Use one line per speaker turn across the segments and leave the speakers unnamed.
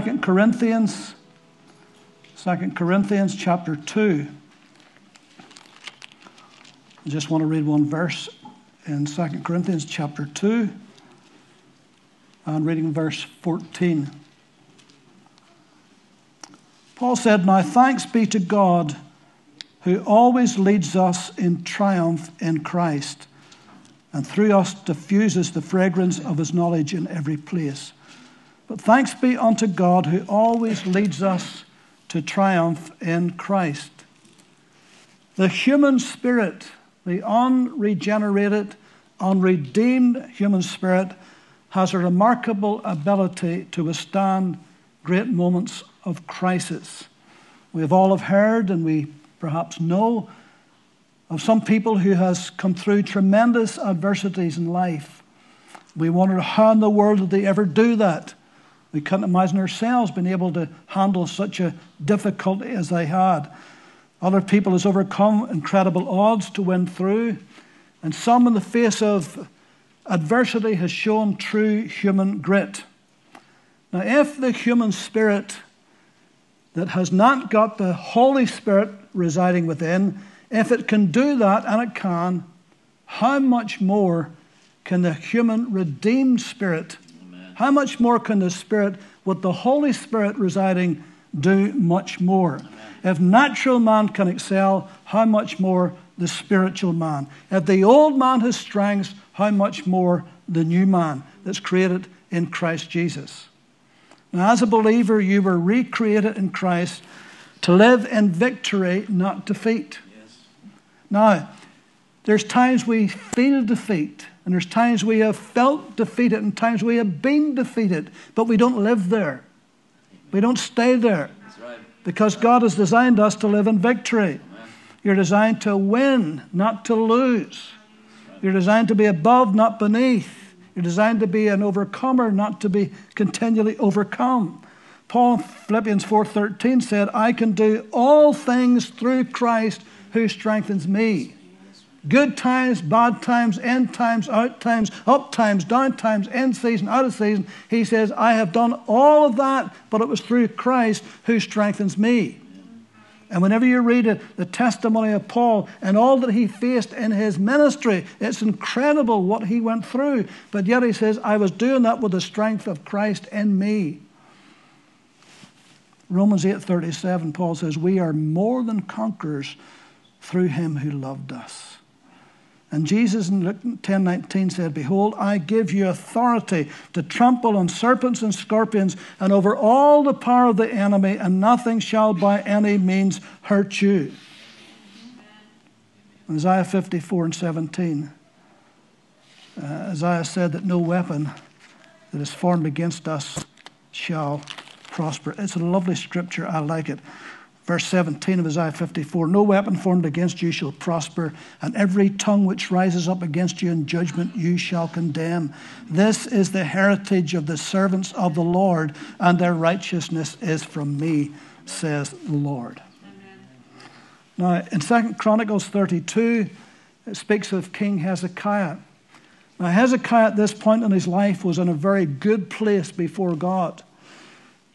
2 Corinthians, 2 Corinthians chapter 2. I just want to read one verse in 2 Corinthians chapter 2 and reading verse 14. Paul said, Now thanks be to God who always leads us in triumph in Christ and through us diffuses the fragrance of his knowledge in every place. But thanks be unto God who always leads us to triumph in Christ. The human spirit, the unregenerated, unredeemed human spirit, has a remarkable ability to withstand great moments of crisis. We have all have heard and we perhaps know of some people who has come through tremendous adversities in life. We wonder how in the world did they ever do that? We couldn't imagine ourselves being able to handle such a difficulty as they had. Other people has overcome incredible odds to win through, and some in the face of adversity has shown true human grit. Now, if the human spirit that has not got the Holy Spirit residing within if it can do that, and it can, how much more can the human redeemed spirit. How much more can the spirit with the Holy Spirit residing do much more? Amen. If natural man can excel, how much more the spiritual man? If the old man has strengths, how much more the new man that's created in Christ Jesus? Now, as a believer, you were recreated in Christ to live in victory, not defeat. Now, there's times we feel defeat, and there's times we have felt defeated, and times we have been defeated, but we don't live there. We don't stay there. Right. Because God has designed us to live in victory. Amen. You're designed to win, not to lose. Right. You're designed to be above, not beneath. You're designed to be an overcomer, not to be continually overcome. Paul Philippians 4:13 said, "I can do all things through Christ who strengthens me. Good times, bad times, end times, out times, up times, down times, end season, out of season. He says, I have done all of that, but it was through Christ who strengthens me. And whenever you read it, the testimony of Paul and all that he faced in his ministry, it's incredible what he went through. But yet he says, I was doing that with the strength of Christ in me. Romans 8:37 Paul says we are more than conquerors through him who loved us. And Jesus in Luke 10:19 said, "Behold, I give you authority to trample on serpents and scorpions and over all the power of the enemy, and nothing shall by any means hurt you." Isaiah 54 and 17. Uh, Isaiah said that no weapon that is formed against us shall prosper. It's a lovely scripture. I like it. Verse 17 of Isaiah 54 No weapon formed against you shall prosper, and every tongue which rises up against you in judgment you shall condemn. This is the heritage of the servants of the Lord, and their righteousness is from me, says the Lord. Now, in 2 Chronicles 32, it speaks of King Hezekiah. Now, Hezekiah at this point in his life was in a very good place before God.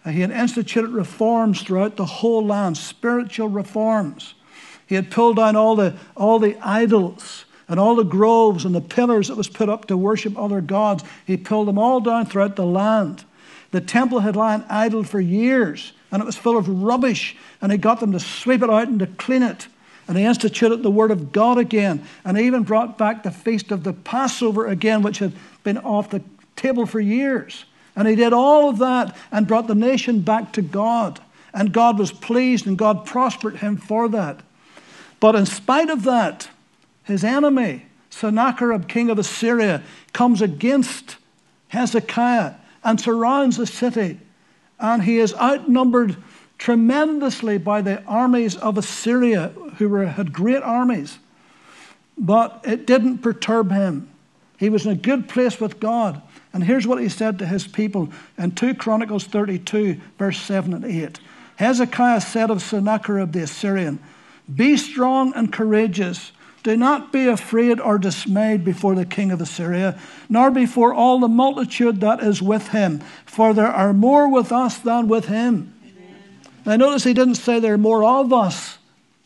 He had instituted reforms throughout the whole land, spiritual reforms. He had pulled down all the, all the idols and all the groves and the pillars that was put up to worship other gods. He pulled them all down throughout the land. The temple had lain idle for years and it was full of rubbish, and he got them to sweep it out and to clean it. And he instituted the word of God again, and he even brought back the feast of the Passover again, which had been off the table for years. And he did all of that and brought the nation back to God. And God was pleased and God prospered him for that. But in spite of that, his enemy, Sennacherib, king of Assyria, comes against Hezekiah and surrounds the city. And he is outnumbered tremendously by the armies of Assyria, who were, had great armies. But it didn't perturb him. He was in a good place with God. And here's what he said to his people in 2 Chronicles 32, verse 7 and 8. Hezekiah said of Sennacherib the Assyrian, Be strong and courageous. Do not be afraid or dismayed before the king of Assyria, nor before all the multitude that is with him, for there are more with us than with him. Now, notice he didn't say there are more of us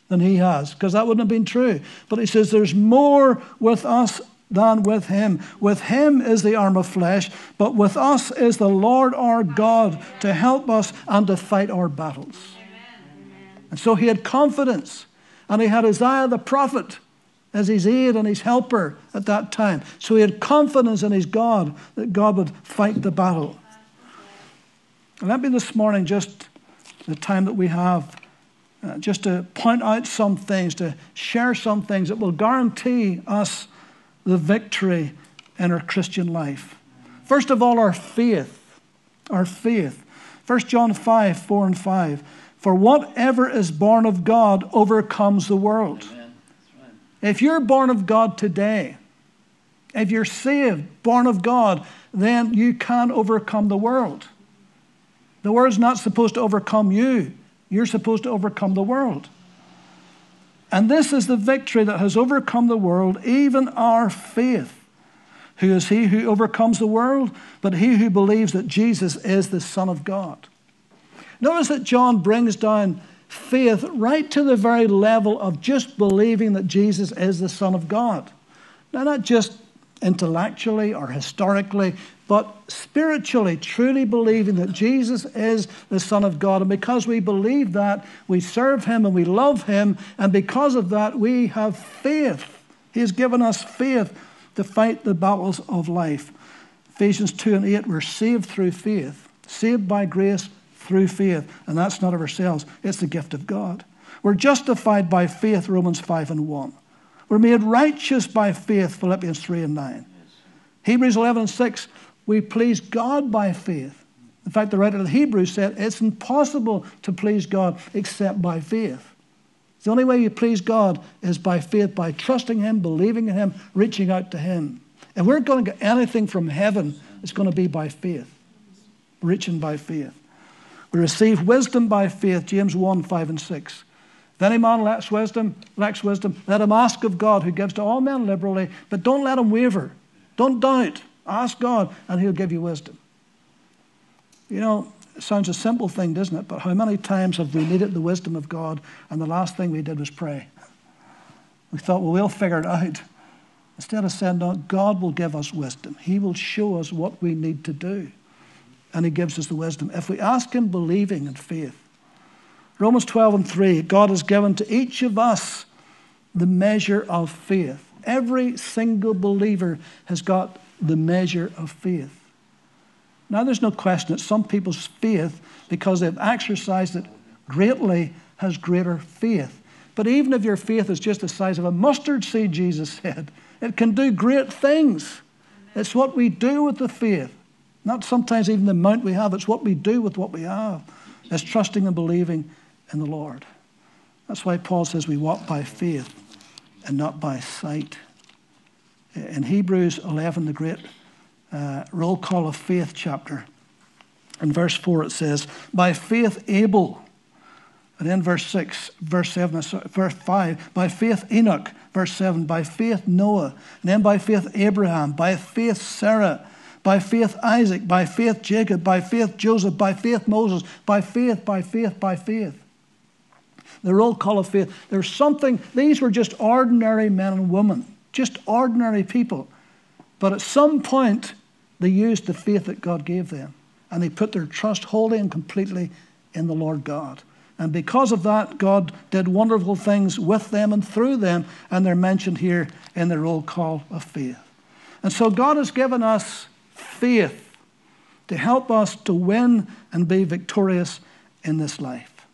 than he has, because that wouldn't have been true. But he says there's more with us than with him. With him is the arm of flesh, but with us is the Lord our God to help us and to fight our battles. And so he had confidence, and he had Isaiah the prophet as his aid and his helper at that time. So he had confidence in his God that God would fight the battle. And let me this morning, just the time that we have, uh, just to point out some things, to share some things that will guarantee us the victory in our Christian life. First of all, our faith. Our faith. 1 John 5 4 and 5. For whatever is born of God overcomes the world. If you're born of God today, if you're saved, born of God, then you can overcome the world. The world's not supposed to overcome you, you're supposed to overcome the world. And this is the victory that has overcome the world, even our faith. Who is he who overcomes the world? But he who believes that Jesus is the Son of God. Notice that John brings down faith right to the very level of just believing that Jesus is the Son of God. Now, not just intellectually or historically, but spiritually, truly believing that Jesus is the Son of God. And because we believe that, we serve Him and we love Him. And because of that, we have faith. He has given us faith to fight the battles of life. Ephesians 2 and 8, we're saved through faith, saved by grace through faith. And that's not of ourselves, it's the gift of God. We're justified by faith, Romans 5 and 1. We're made righteous by faith, Philippians 3 and 9. Hebrews 11 and 6, we please God by faith. In fact, the writer of the Hebrews said it's impossible to please God except by faith. The only way you please God is by faith, by trusting Him, believing in Him, reaching out to Him. If we're going to get anything from heaven, it's going to be by faith, reaching by faith. We receive wisdom by faith, James 1 5 and 6. If any man lacks wisdom, lacks wisdom, let him ask of God, who gives to all men liberally, but don't let him waver. Don't doubt. Ask God, and he'll give you wisdom. You know, it sounds a simple thing, doesn't it? But how many times have we needed the wisdom of God, and the last thing we did was pray? We thought, well, we'll figure it out. Instead of saying, no, God will give us wisdom. He will show us what we need to do and He gives us the wisdom. If we ask Him believing in faith, Romans 12 and 3, God has given to each of us the measure of faith. Every single believer has got the measure of faith. Now, there's no question that some people's faith, because they've exercised it greatly, has greater faith. But even if your faith is just the size of a mustard seed, Jesus said, it can do great things. It's what we do with the faith. Not sometimes even the amount we have, it's what we do with what we have. It's trusting and believing in the Lord. That's why Paul says we walk by faith and not by sight. In Hebrews 11, the great uh, roll call of faith chapter, in verse 4 it says, By faith Abel, and in verse 6, verse 7, verse 5, by faith Enoch, verse 7, by faith Noah, and then by faith Abraham, by faith Sarah by faith, Isaac. By faith, Jacob. By faith, Joseph. By faith, Moses. By faith, by faith, by faith. The roll call of faith. There's something, these were just ordinary men and women, just ordinary people. But at some point, they used the faith that God gave them. And they put their trust wholly and completely in the Lord God. And because of that, God did wonderful things with them and through them, and they're mentioned here in the roll call of faith. And so God has given us faith to help us to win and be victorious in this life.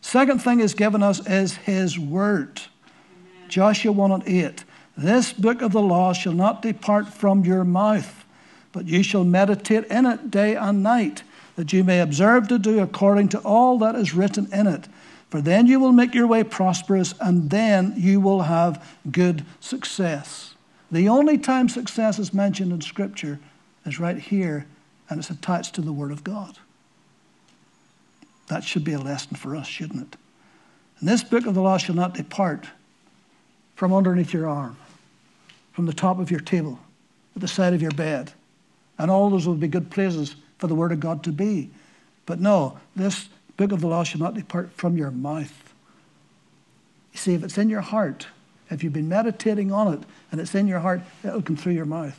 Second thing He's given us is His Word. Amen. Joshua 1 and 8. This book of the law shall not depart from your mouth, but you shall meditate in it day and night, that you may observe to do according to all that is written in it. For then you will make your way prosperous, and then you will have good success. The only time success is mentioned in Scripture is right here and it's attached to the Word of God. That should be a lesson for us, shouldn't it? And this book of the law shall not depart. from underneath your arm, from the top of your table, at the side of your bed. And all those would be good places for the Word of God to be. But no, this book of the law shall not depart from your mouth. You see, if it's in your heart, if you've been meditating on it and it's in your heart, it'll come through your mouth.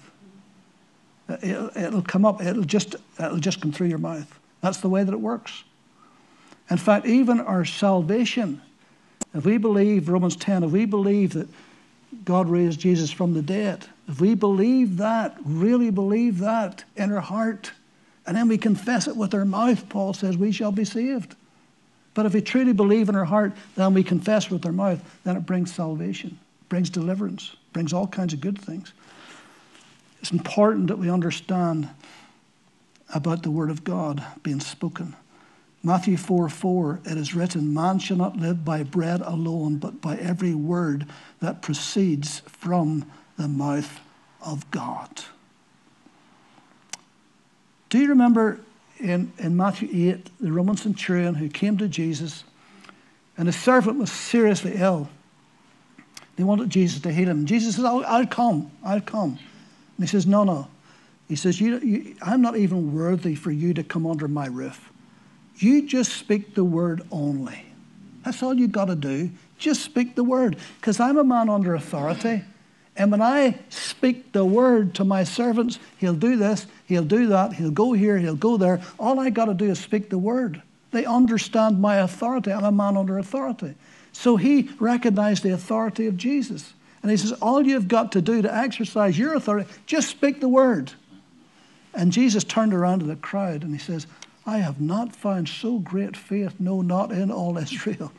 It'll, it'll come up, it'll just, it'll just come through your mouth. That's the way that it works. In fact, even our salvation, if we believe, Romans 10, if we believe that God raised Jesus from the dead, if we believe that, really believe that in our heart, and then we confess it with our mouth, Paul says, we shall be saved. But if we truly believe in our heart, then we confess with our mouth, then it brings salvation, brings deliverance, brings all kinds of good things. It's important that we understand about the Word of God being spoken. Matthew 4 4, it is written, Man shall not live by bread alone, but by every word that proceeds from the mouth of God. Do you remember in, in Matthew 8, the Roman centurion who came to Jesus and his servant was seriously ill? They wanted Jesus to heal him. Jesus says, I'll, I'll come, I'll come. And he says, No, no. He says, you, you, I'm not even worthy for you to come under my roof. You just speak the word only. That's all you got to do. Just speak the word. Because I'm a man under authority. And when I speak the word to my servants, he'll do this, he'll do that, he'll go here, he'll go there. All I got to do is speak the word. They understand my authority. I'm a man under authority. So he recognized the authority of Jesus. And he says, All you've got to do to exercise your authority, just speak the word. And Jesus turned around to the crowd and he says, I have not found so great faith, no, not in all Israel.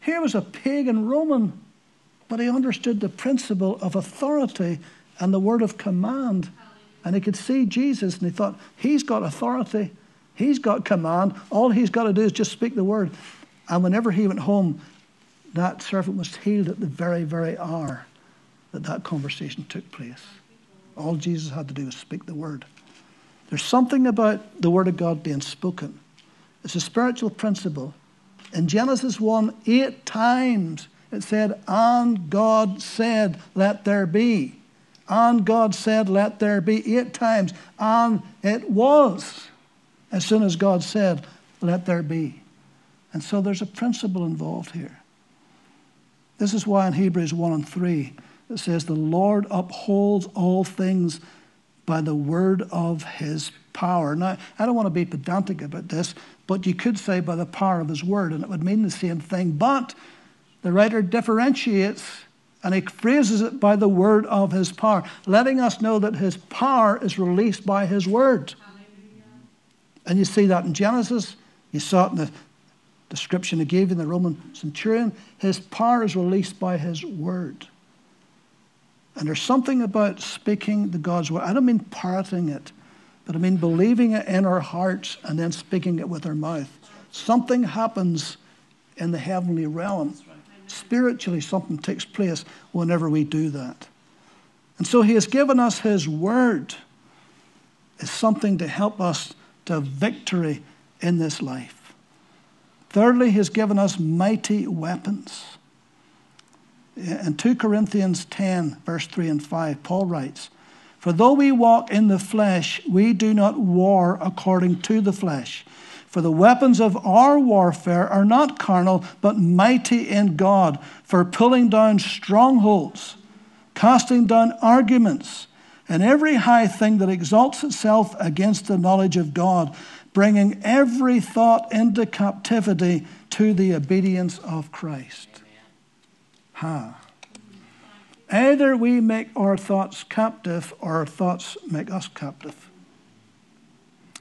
Here was a pagan Roman, but he understood the principle of authority and the word of command. And he could see Jesus and he thought, He's got authority, He's got command. All he's got to do is just speak the word. And whenever he went home, that servant was healed at the very, very hour that that conversation took place. All Jesus had to do was speak the word. There's something about the Word of God being spoken. It's a spiritual principle. In Genesis 1, eight times it said, And God said, Let there be. And God said, Let there be. Eight times. And it was. As soon as God said, Let there be. And so there's a principle involved here. This is why in Hebrews 1 and 3 it says, The Lord upholds all things by the word of his power. Now, I don't want to be pedantic about this, but you could say by the power of his word, and it would mean the same thing. But the writer differentiates and he phrases it by the word of his power, letting us know that his power is released by his word. And you see that in Genesis, you saw it in the description he gave in the Roman centurion. His power is released by his word. And there's something about speaking the God's word. I don't mean parroting it, but I mean believing it in our hearts and then speaking it with our mouth. Something happens in the heavenly realm. Spiritually, something takes place whenever we do that. And so he has given us his word as something to help us to victory in this life. Thirdly, he has given us mighty weapons. In 2 Corinthians 10, verse 3 and 5, Paul writes, For though we walk in the flesh, we do not war according to the flesh. For the weapons of our warfare are not carnal, but mighty in God, for pulling down strongholds, casting down arguments, and every high thing that exalts itself against the knowledge of God, bringing every thought into captivity to the obedience of Christ. Ha. Either we make our thoughts captive or our thoughts make us captive.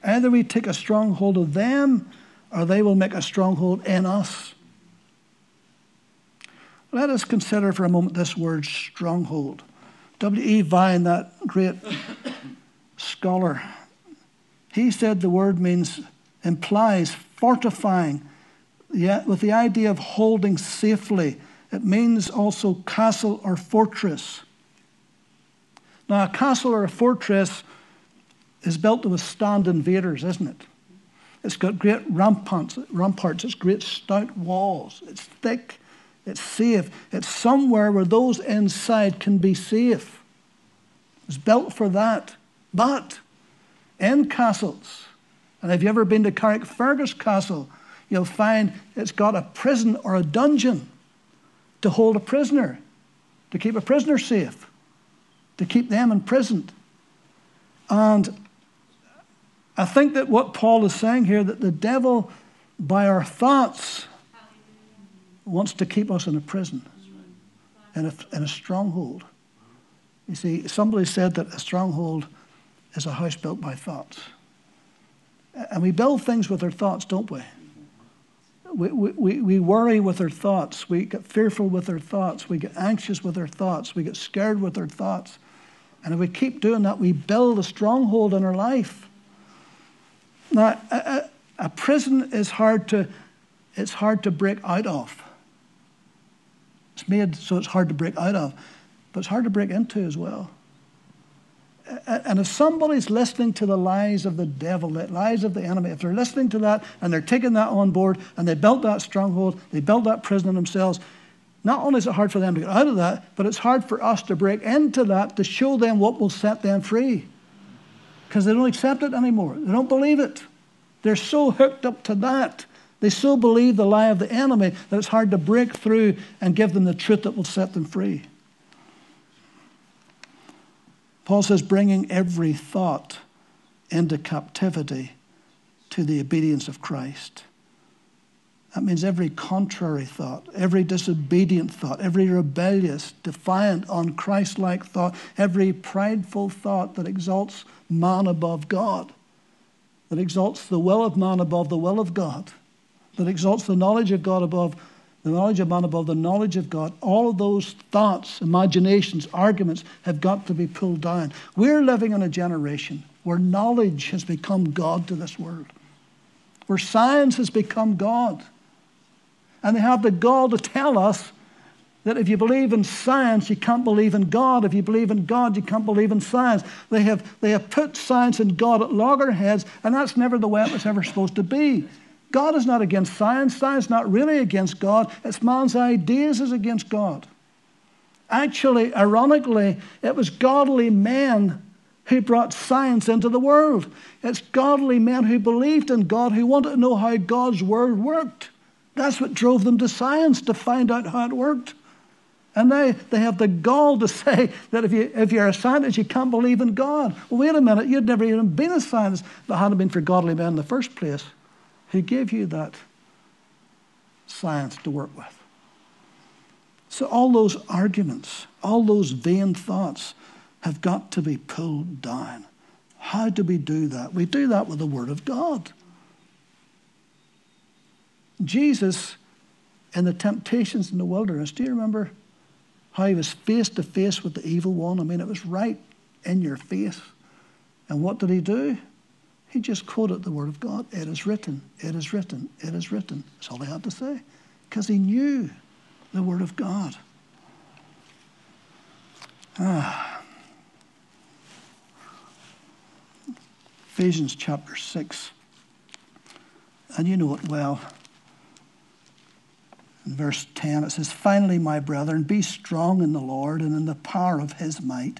Either we take a stronghold of them or they will make a stronghold in us. Let us consider for a moment this word stronghold. W.E. Vine, that great scholar, he said the word means, implies fortifying, with the idea of holding safely it means also castle or fortress. Now, a castle or a fortress is built to withstand invaders, isn't it? It's got great ramparts, ramparts, it's great stout walls, it's thick, It's safe. It's somewhere where those inside can be safe. It's built for that. But in castles, and if you've ever been to Carrickfergus Castle? You'll find it's got a prison or a dungeon to hold a prisoner, to keep a prisoner safe, to keep them imprisoned. And I think that what Paul is saying here, that the devil, by our thoughts, wants to keep us in a prison, in a, in a stronghold. You see, somebody said that a stronghold is a house built by thoughts. And we build things with our thoughts, don't we? We, we, we worry with our thoughts. We get fearful with our thoughts. We get anxious with our thoughts. We get scared with our thoughts. And if we keep doing that, we build a stronghold in our life. Now, a, a prison is hard to, it's hard to break out of. It's made so it's hard to break out of, but it's hard to break into as well. And if somebody's listening to the lies of the devil, the lies of the enemy, if they're listening to that and they're taking that on board and they built that stronghold, they built that prison in themselves, not only is it hard for them to get out of that, but it's hard for us to break into that to show them what will set them free. Because they don't accept it anymore. They don't believe it. They're so hooked up to that. They so believe the lie of the enemy that it's hard to break through and give them the truth that will set them free. Paul says, bringing every thought into captivity to the obedience of Christ. That means every contrary thought, every disobedient thought, every rebellious, defiant, unchristlike like thought, every prideful thought that exalts man above God, that exalts the will of man above the will of God, that exalts the knowledge of God above the knowledge of man above the knowledge of God, all of those thoughts, imaginations, arguments have got to be pulled down. We're living in a generation where knowledge has become God to this world, where science has become God. And they have the gall to tell us that if you believe in science, you can't believe in God. If you believe in God, you can't believe in science. They have, they have put science and God at loggerheads, and that's never the way it was ever supposed to be. God is not against science. Science is not really against God. It's man's ideas is against God. Actually, ironically, it was godly men who brought science into the world. It's godly men who believed in God, who wanted to know how God's word worked. That's what drove them to science, to find out how it worked. And they, they have the gall to say that if, you, if you're a scientist, you can't believe in God. Well, wait a minute, you'd never even been a scientist if it hadn't been for godly men in the first place. Who gave you that science to work with? So, all those arguments, all those vain thoughts have got to be pulled down. How do we do that? We do that with the Word of God. Jesus, in the temptations in the wilderness, do you remember how he was face to face with the evil one? I mean, it was right in your face. And what did he do? He just quoted the word of God. It is written, it is written, it is written. That's all he had to say. Because he knew the word of God. Ah. Ephesians chapter 6. And you know it well. In verse 10, it says, Finally, my brethren, be strong in the Lord and in the power of his might.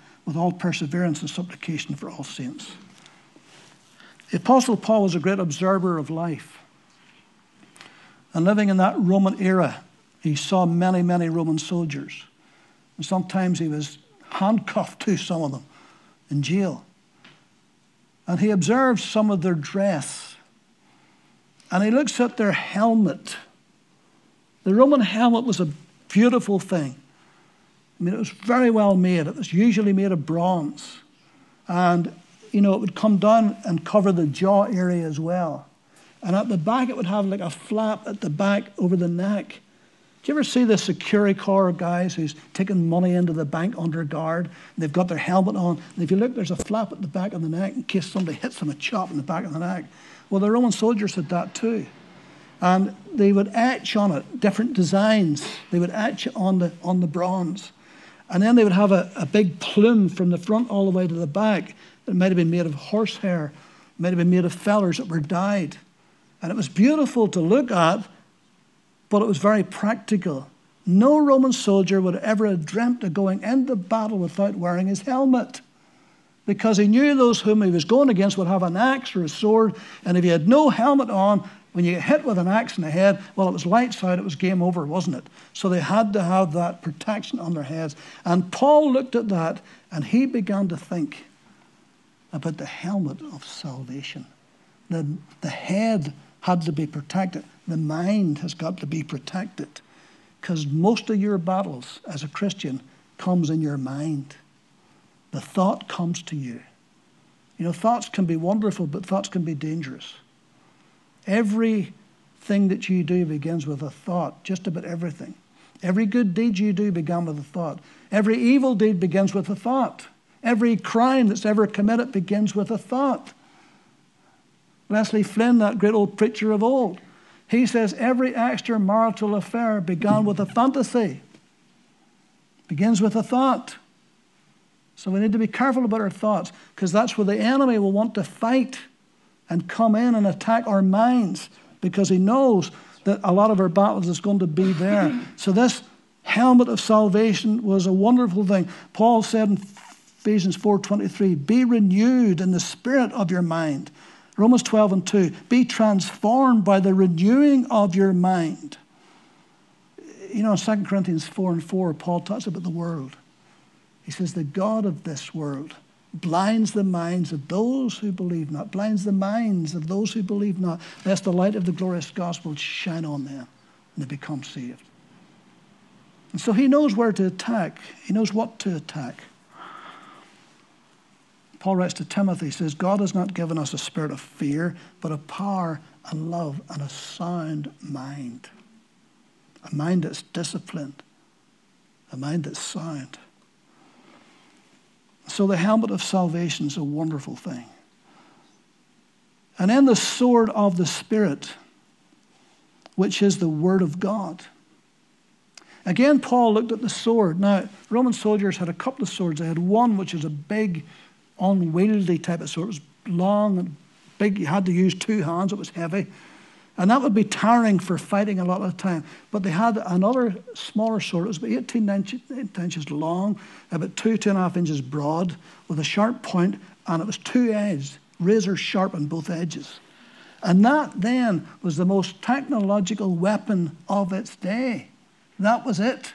with all perseverance and supplication for all saints. The Apostle Paul was a great observer of life. And living in that Roman era, he saw many, many Roman soldiers. And sometimes he was handcuffed to some of them in jail. And he observes some of their dress. And he looks at their helmet. The Roman helmet was a beautiful thing. I mean, it was very well made. It was usually made of bronze. And, you know, it would come down and cover the jaw area as well. And at the back, it would have like a flap at the back over the neck. Do you ever see the Securicor guys who's taking money into the bank under guard? they've got their helmet on. And if you look, there's a flap at the back of the neck in case somebody hits them a chop in the back of the neck. Well, the Roman soldiers had that too. And they would etch on it different designs. They would etch on the, on the bronze. And then they would have a, a big plume from the front all the way to the back that might have been made of horsehair, might have been made of feathers that were dyed. And it was beautiful to look at but it was very practical. No Roman soldier would ever have dreamt of going into battle without wearing his helmet because he knew those whom he was going against would have an axe or a sword, and if he had no helmet on, when you get hit with an axe in the head, well, it was lights out, it was game over, wasn't it? So they had to have that protection on their heads. And Paul looked at that and he began to think about the helmet of salvation. The, the head had to be protected. The mind has got to be protected because most of your battles as a Christian comes in your mind. The thought comes to you. You know, thoughts can be wonderful, but thoughts can be dangerous. Everything that you do begins with a thought, just about everything. Every good deed you do began with a thought. Every evil deed begins with a thought. Every crime that's ever committed begins with a thought. Leslie Flynn, that great old preacher of old, he says every extramarital affair began with a fantasy, begins with a thought. So we need to be careful about our thoughts because that's where the enemy will want to fight and come in and attack our minds because he knows that a lot of our battles is going to be there. So this helmet of salvation was a wonderful thing. Paul said in Ephesians 4:23, "Be renewed in the spirit of your mind." Romans 12 and 2 be transformed by the renewing of your mind. You know, in 2 Corinthians 4 and 4, Paul talks about the world. He says, The God of this world blinds the minds of those who believe not, blinds the minds of those who believe not, lest the light of the glorious gospel shine on them and they become saved. And so he knows where to attack, he knows what to attack. Paul writes to Timothy, he says, God has not given us a spirit of fear, but of power and love and a sound mind. A mind that's disciplined, a mind that's sound. So the helmet of salvation is a wonderful thing. And then the sword of the Spirit, which is the Word of God. Again, Paul looked at the sword. Now, Roman soldiers had a couple of swords. They had one which is a big unwieldy type of sword. It was long and big. You had to use two hands. It was heavy. And that would be tiring for fighting a lot of time. But they had another smaller sword. It was about 18 inches long, about two, two and a half inches broad, with a sharp point, and it was two edged, razor sharp on both edges. And that then was the most technological weapon of its day. That was it.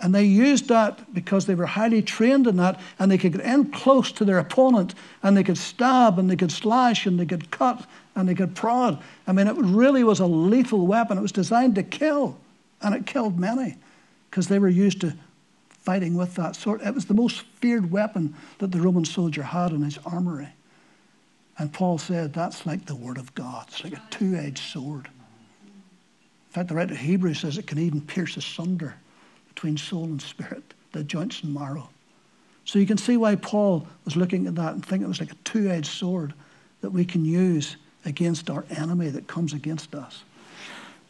And they used that because they were highly trained in that, and they could get in close to their opponent, and they could stab, and they could slash, and they could cut, and they could prod. I mean, it really was a lethal weapon. It was designed to kill, and it killed many because they were used to fighting with that sword. It was the most feared weapon that the Roman soldier had in his armory. And Paul said that's like the Word of God, it's like a two edged sword. In fact, the writer of Hebrews says it can even pierce asunder between soul and spirit, the joints and marrow. So you can see why Paul was looking at that and thinking it was like a two edged sword that we can use against our enemy that comes against us.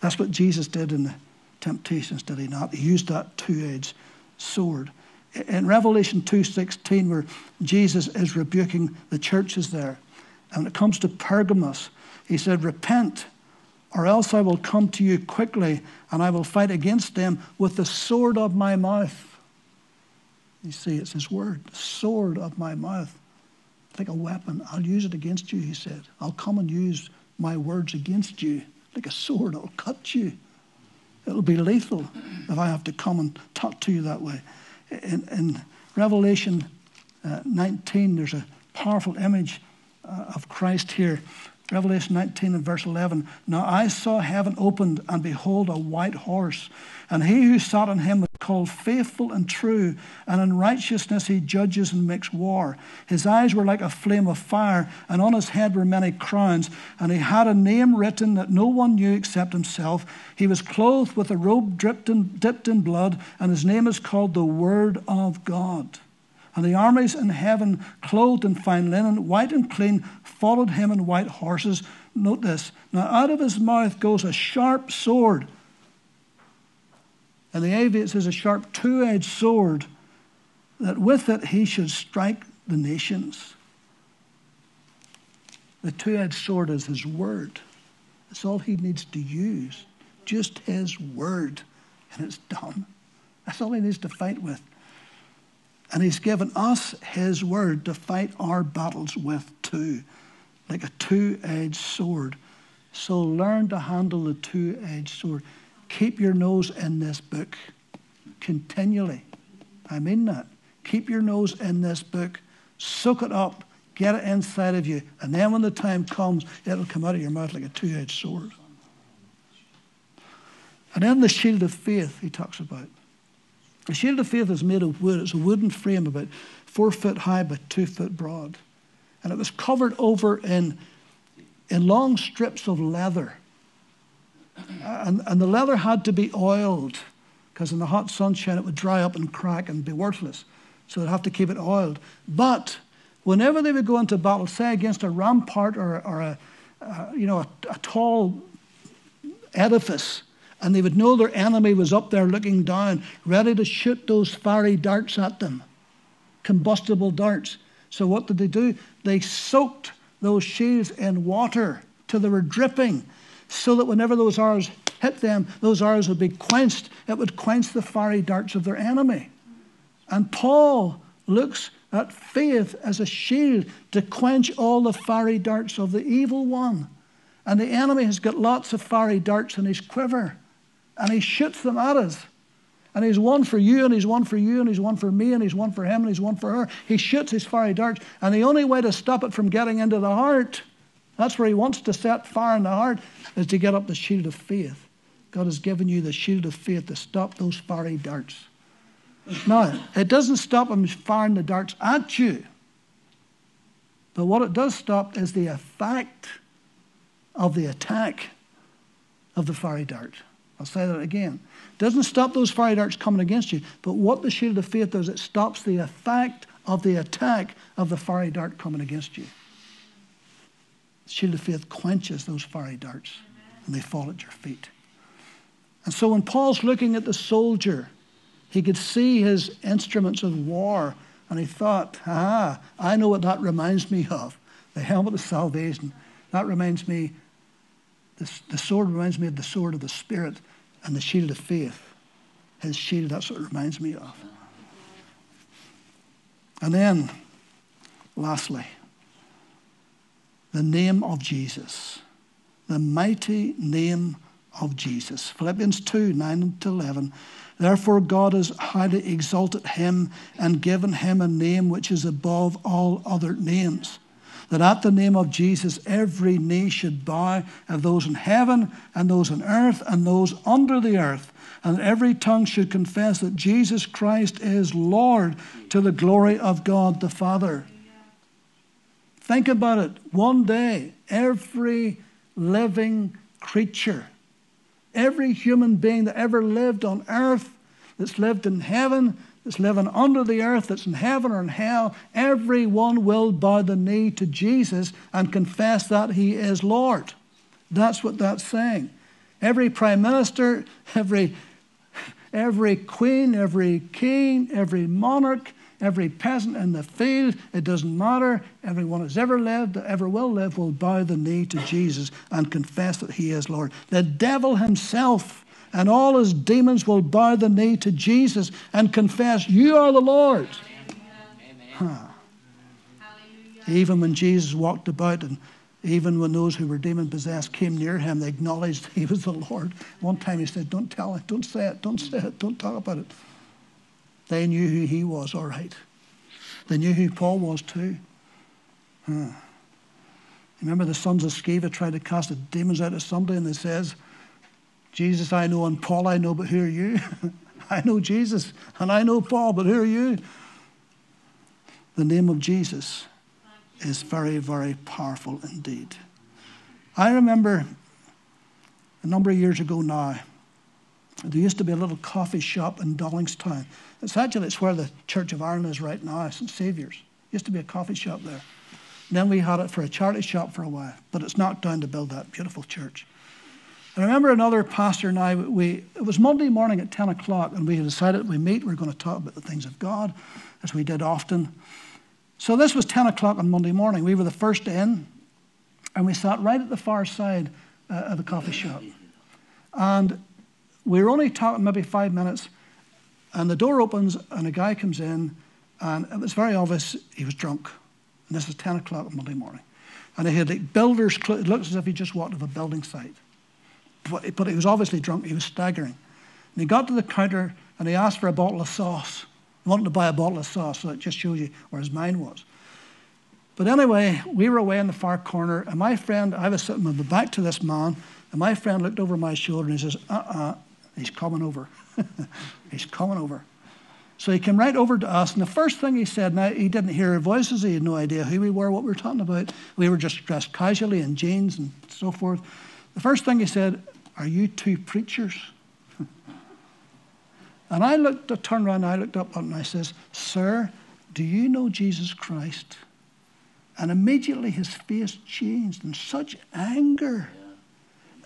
That's what Jesus did in the temptations, did he not? He used that two edged sword. In Revelation 2:16, where Jesus is rebuking the churches there, and when it comes to Pergamos, he said, Repent or else I will come to you quickly and I will fight against them with the sword of my mouth. You see, it's his word, the sword of my mouth. Like a weapon. I'll use it against you, he said. I'll come and use my words against you. Like a sword, it'll cut you. It'll be lethal if I have to come and talk to you that way. In, in Revelation uh, 19, there's a powerful image uh, of Christ here. Revelation 19 and verse 11. Now I saw heaven opened, and behold, a white horse. And he who sat on him called faithful and true, and in righteousness he judges and makes war. His eyes were like a flame of fire, and on his head were many crowns. And he had a name written that no one knew except himself. He was clothed with a robe dipped in, dipped in blood, and his name is called the Word of God. And the armies in heaven, clothed in fine linen, white and clean, followed him on white horses. Note this. Now, out of his mouth goes a sharp sword. And the AV it says a sharp two edged sword, that with it he should strike the nations. The two edged sword is his word. That's all he needs to use. Just his word. And it's done. That's all he needs to fight with. And He's given us His word to fight our battles with too, like a two edged sword. So learn to handle the two edged sword. Keep your nose in this book continually. I mean that. Keep your nose in this book. Soak it up. Get it inside of you. And then when the time comes, it'll come out of your mouth like a two edged sword. And then the shield of faith, he talks about. The shield of faith is made of wood. It's a wooden frame about four foot high by two foot broad. And it was covered over in, in long strips of leather. And, and the leather had to be oiled because in the hot sunshine it would dry up and crack and be worthless. So they'd have to keep it oiled. But whenever they would go into battle, say against a rampart or, or a, you know, a, a tall edifice, and they would know their enemy was up there looking down, ready to shoot those fiery darts at them, combustible darts. So, what did they do? They soaked those shields in water till they were dripping, so that whenever those arrows hit them, those arrows would be quenched. It would quench the fiery darts of their enemy. And Paul looks at faith as a shield to quench all the fiery darts of the evil one. And the enemy has got lots of fiery darts in his quiver and he shoots them at us. And he's one for you, and he's one for you, and he's one for me, and he's one for him, and he's one for her. He shoots his fiery darts, and the only way to stop it from getting into the heart, that's where he wants to set fire in the heart, is to get up the shield of faith. God has given you the shield of faith to stop those fiery darts. Now, it doesn't stop him firing the darts at you. But what it does stop is the effect of the attack of the fiery dart. I'll say that again. It doesn't stop those fiery darts coming against you, but what the shield of faith does, it stops the effect of the attack of the fiery dart coming against you. The shield of faith quenches those fiery darts and they fall at your feet. And so when Paul's looking at the soldier, he could see his instruments of war and he thought, ah, I know what that reminds me of. The helmet of salvation. That reminds me the, the sword reminds me of the sword of the Spirit and the shield of faith. His shield, that's what it reminds me of. And then, lastly, the name of Jesus. The mighty name of Jesus. Philippians 2 9 to 11. Therefore, God has highly exalted him and given him a name which is above all other names that at the name of Jesus every knee should bow of those in heaven and those on earth and those under the earth, and every tongue should confess that Jesus Christ is Lord to the glory of God the Father. Think about it. One day, every living creature, every human being that ever lived on earth, that's lived in heaven, that's living under the earth, that's in heaven or in hell, everyone will bow the knee to Jesus and confess that he is Lord. That's what that's saying. Every prime minister, every, every queen, every king, every monarch, every peasant in the field, it doesn't matter. Everyone who's ever lived, ever will live, will bow the knee to Jesus and confess that he is Lord. The devil himself and all his demons will bow the knee to Jesus and confess, You are the Lord. Huh. Even when Jesus walked about and even when those who were demon possessed came near him, they acknowledged he was the Lord. One time he said, Don't tell it, don't say it, don't say it, don't talk about it. They knew who he was, all right. They knew who Paul was too. Huh. Remember the sons of Sceva tried to cast the demons out of somebody and they says, Jesus I know and Paul I know, but who are you? I know Jesus and I know Paul, but who are you? The name of Jesus is very, very powerful indeed. I remember a number of years ago now, there used to be a little coffee shop in Dollingstown. It's actually it's where the Church of Ireland is right now, St. Saviour's. Used to be a coffee shop there. And then we had it for a charity shop for a while, but it's knocked down to build that beautiful church. I remember another pastor and I, we, it was Monday morning at 10 o'clock, and we had decided we meet, we are going to talk about the things of God, as we did often. So this was 10 o'clock on Monday morning. We were the first in, and we sat right at the far side uh, of the coffee shop. And were only talking maybe five minutes, and the door opens, and a guy comes in, and it was very obvious he was drunk. And this is 10 o'clock on Monday morning. And he had like builder's clothes. It looks as if he just walked off a building site. But, but he was obviously drunk. He was staggering. And he got to the counter and he asked for a bottle of sauce. He wanted to buy a bottle of sauce, so it just shows you where his mind was. But anyway, we were away in the far corner, and my friend, I was sitting with my back to this man, and my friend looked over my shoulder and he says, uh uh-uh, uh he's coming over. he's coming over. So he came right over to us, and the first thing he said, now he didn't hear our voices, he had no idea who we were, what we were talking about. We were just dressed casually in jeans and so forth. The first thing he said, Are you two preachers? and I looked, I turned around, I looked up and I says, Sir, do you know Jesus Christ? And immediately his face changed in such anger.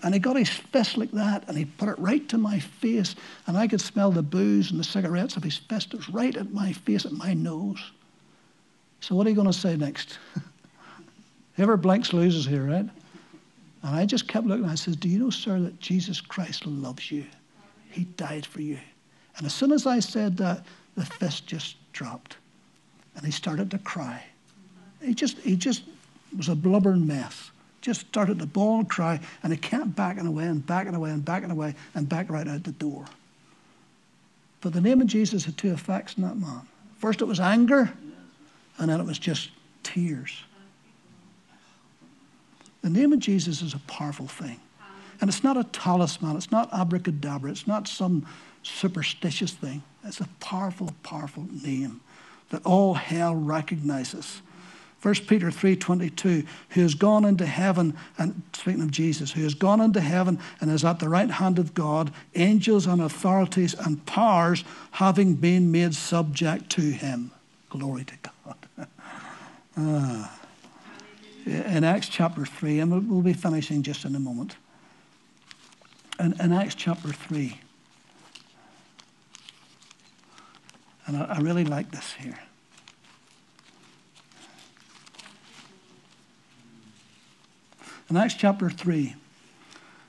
And he got his fist like that and he put it right to my face. And I could smell the booze and the cigarettes of his fist. It was right at my face, at my nose. So, what are you going to say next? Whoever blinks loses here, right? And I just kept looking. I said, Do you know, sir, that Jesus Christ loves you? He died for you. And as soon as I said that, the fist just dropped. And he started to cry. He just, he just was a blubbering mess just started to bawl and cry, and he kept backing away and backing away and backing away and back right out the door. But the name of Jesus had two effects in that man. First, it was anger, and then it was just tears. The name of Jesus is a powerful thing. And it's not a talisman, it's not abracadabra, it's not some superstitious thing. It's a powerful, powerful name that all hell recognizes. 1 Peter 3:22, who has gone into heaven, and speaking of Jesus, who has gone into heaven and is at the right hand of God, angels and authorities and powers having been made subject to him. Glory to God. ah. In Acts chapter 3, and we'll be finishing just in a moment. In, in Acts chapter 3, and I, I really like this here. In Acts chapter 3,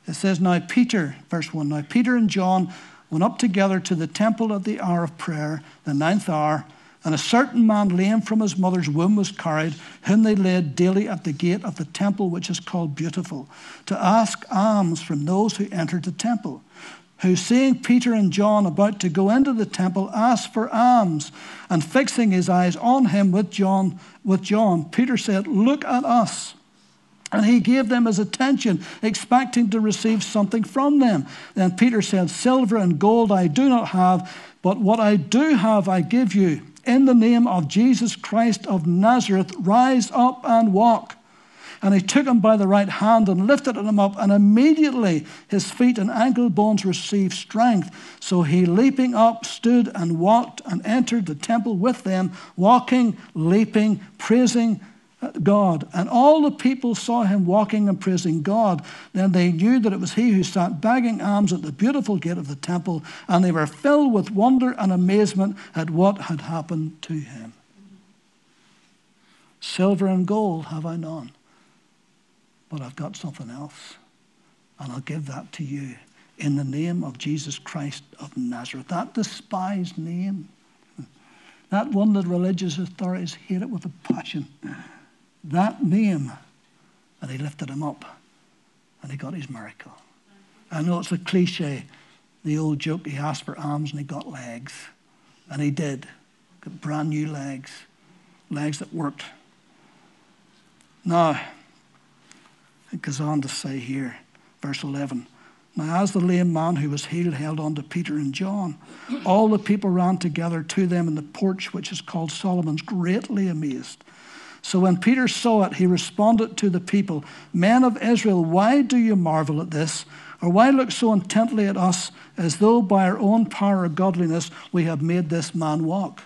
it says, Now Peter, verse 1, now Peter and John went up together to the temple at the hour of prayer, the ninth hour, and a certain man lame from his mother's womb was carried, whom they laid daily at the gate of the temple which is called Beautiful, to ask alms from those who entered the temple. Who, seeing Peter and John about to go into the temple, asked for alms, and fixing his eyes on him with John, with John, Peter said, Look at us. And he gave them his attention, expecting to receive something from them. Then Peter said, Silver and gold I do not have, but what I do have I give you. In the name of Jesus Christ of Nazareth, rise up and walk. And he took him by the right hand and lifted him up, and immediately his feet and ankle bones received strength. So he, leaping up, stood and walked and entered the temple with them, walking, leaping, praising God. And all the people saw him walking and praising God. Then they knew that it was he who sat begging alms at the beautiful gate of the temple, and they were filled with wonder and amazement at what had happened to him. Silver and gold have I none, but I've got something else, and I'll give that to you in the name of Jesus Christ of Nazareth. That despised name, that one that religious authorities hate it with a passion that name, and he lifted him up, and he got his miracle. I know it's a cliche, the old joke, he asked for arms and he got legs. And he did. Got brand new legs. legs that worked. Now, it goes on to say here, verse 11. Now, as the lame man who was healed held on to Peter and John, all the people ran together to them in the porch, which is called Solomon's, greatly amazed. So when Peter saw it, he responded to the people Men of Israel, why do you marvel at this? Or why look so intently at us as though by our own power or godliness we have made this man walk?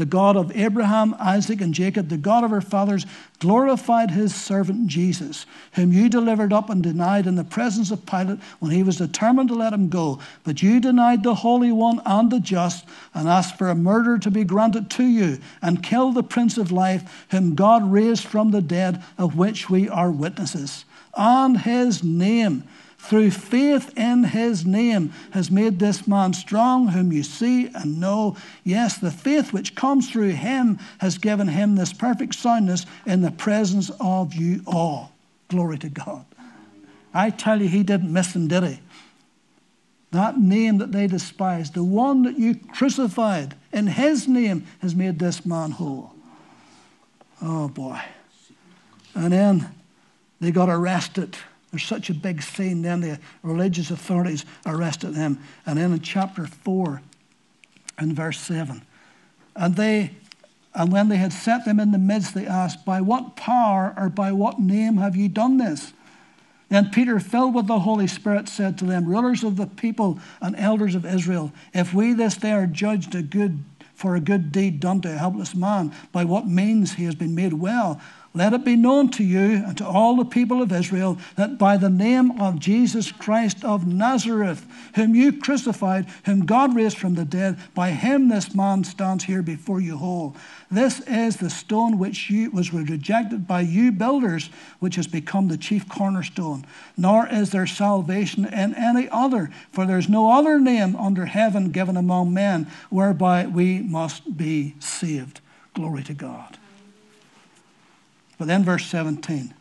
The God of Abraham, Isaac, and Jacob, the God of our fathers, glorified his servant Jesus, whom you delivered up and denied in the presence of Pilate when he was determined to let him go. But you denied the Holy One and the just, and asked for a murder to be granted to you, and killed the Prince of Life, whom God raised from the dead, of which we are witnesses. And his name through faith in his name, has made this man strong, whom you see and know. Yes, the faith which comes through him has given him this perfect soundness in the presence of you all. Glory to God. I tell you, he didn't miss him, did he? That name that they despised, the one that you crucified, in his name has made this man whole. Oh boy. And then they got arrested. There's such a big scene. Then the religious authorities arrested them. And then in chapter 4 and verse 7, and they and when they had set them in the midst, they asked, By what power or by what name have you done this? Then Peter, filled with the Holy Spirit, said to them, Rulers of the people and elders of Israel, if we this day are judged a good for a good deed done to a helpless man, by what means he has been made well, let it be known to you and to all the people of Israel that by the name of Jesus Christ of Nazareth, whom you crucified, whom God raised from the dead, by him this man stands here before you whole. This is the stone which you, was rejected by you builders, which has become the chief cornerstone. Nor is there salvation in any other, for there is no other name under heaven given among men whereby we must be saved. Glory to God. But then, verse 17,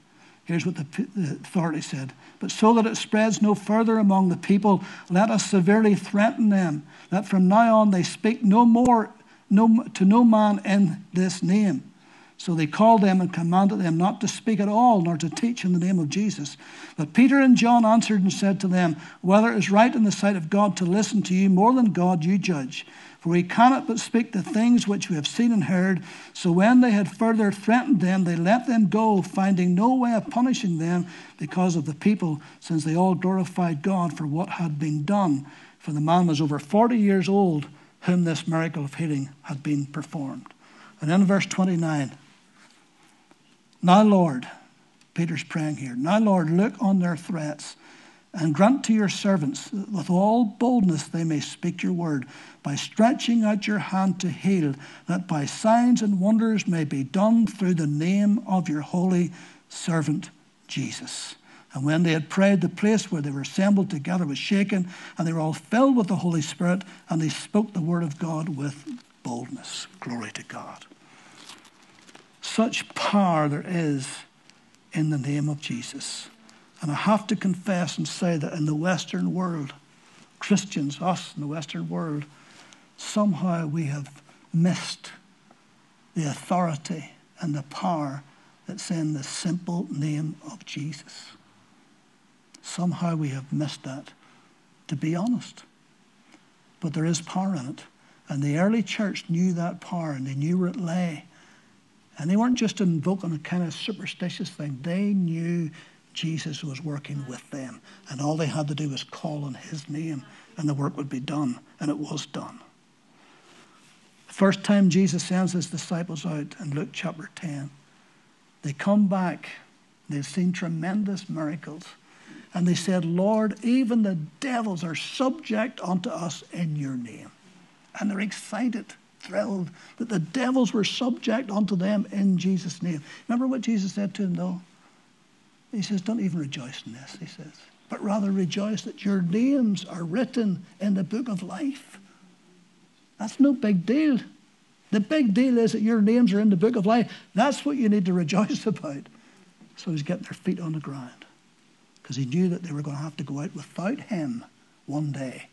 here's what the, the authority said. But so that it spreads no further among the people, let us severely threaten them that from now on they speak no more no, to no man in this name. So they called them and commanded them not to speak at all, nor to teach in the name of Jesus. But Peter and John answered and said to them, Whether it is right in the sight of God to listen to you more than God, you judge. For we cannot but speak the things which we have seen and heard. So when they had further threatened them, they let them go, finding no way of punishing them because of the people, since they all glorified God for what had been done. For the man was over 40 years old, whom this miracle of healing had been performed. And in verse 29, now, Lord, Peter's praying here, now, Lord, look on their threats and grant to your servants that with all boldness they may speak your word by stretching out your hand to heal, that by signs and wonders may be done through the name of your holy servant Jesus. And when they had prayed, the place where they were assembled together was shaken, and they were all filled with the Holy Spirit, and they spoke the word of God with boldness. Glory to God. Such power there is in the name of Jesus. And I have to confess and say that in the Western world, Christians, us in the Western world, somehow we have missed the authority and the power that's in the simple name of Jesus. Somehow we have missed that, to be honest. But there is power in it. And the early church knew that power and they knew where it lay. And they weren't just invoking a kind of superstitious thing, they knew Jesus was working with them. And all they had to do was call on his name, and the work would be done. And it was done. The first time Jesus sends his disciples out in Luke chapter 10, they come back. They've seen tremendous miracles. And they said, Lord, even the devils are subject unto us in your name. And they're excited, thrilled that the devils were subject unto them in Jesus' name. Remember what Jesus said to them, though? He says, Don't even rejoice in this, he says, but rather rejoice that your names are written in the book of life. That's no big deal. The big deal is that your names are in the book of life. That's what you need to rejoice about. So he's getting their feet on the ground because he knew that they were going to have to go out without him one day.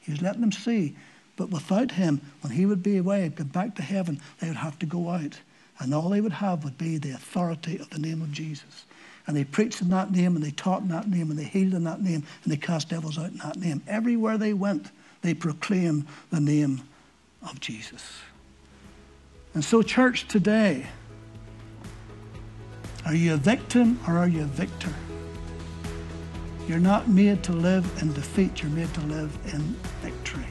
He was letting them see. But without him, when he would be away, and go back to heaven, they would have to go out. And all they would have would be the authority of the name of Jesus. And they preached in that name, and they taught in that name, and they healed in that name, and they cast devils out in that name. Everywhere they went, they proclaimed the name of Jesus. And so, church, today, are you a victim or are you a victor? You're not made to live in defeat, you're made to live in victory.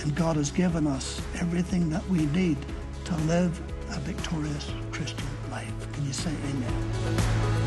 And God has given us everything that we need to live a victorious Christian you say amen.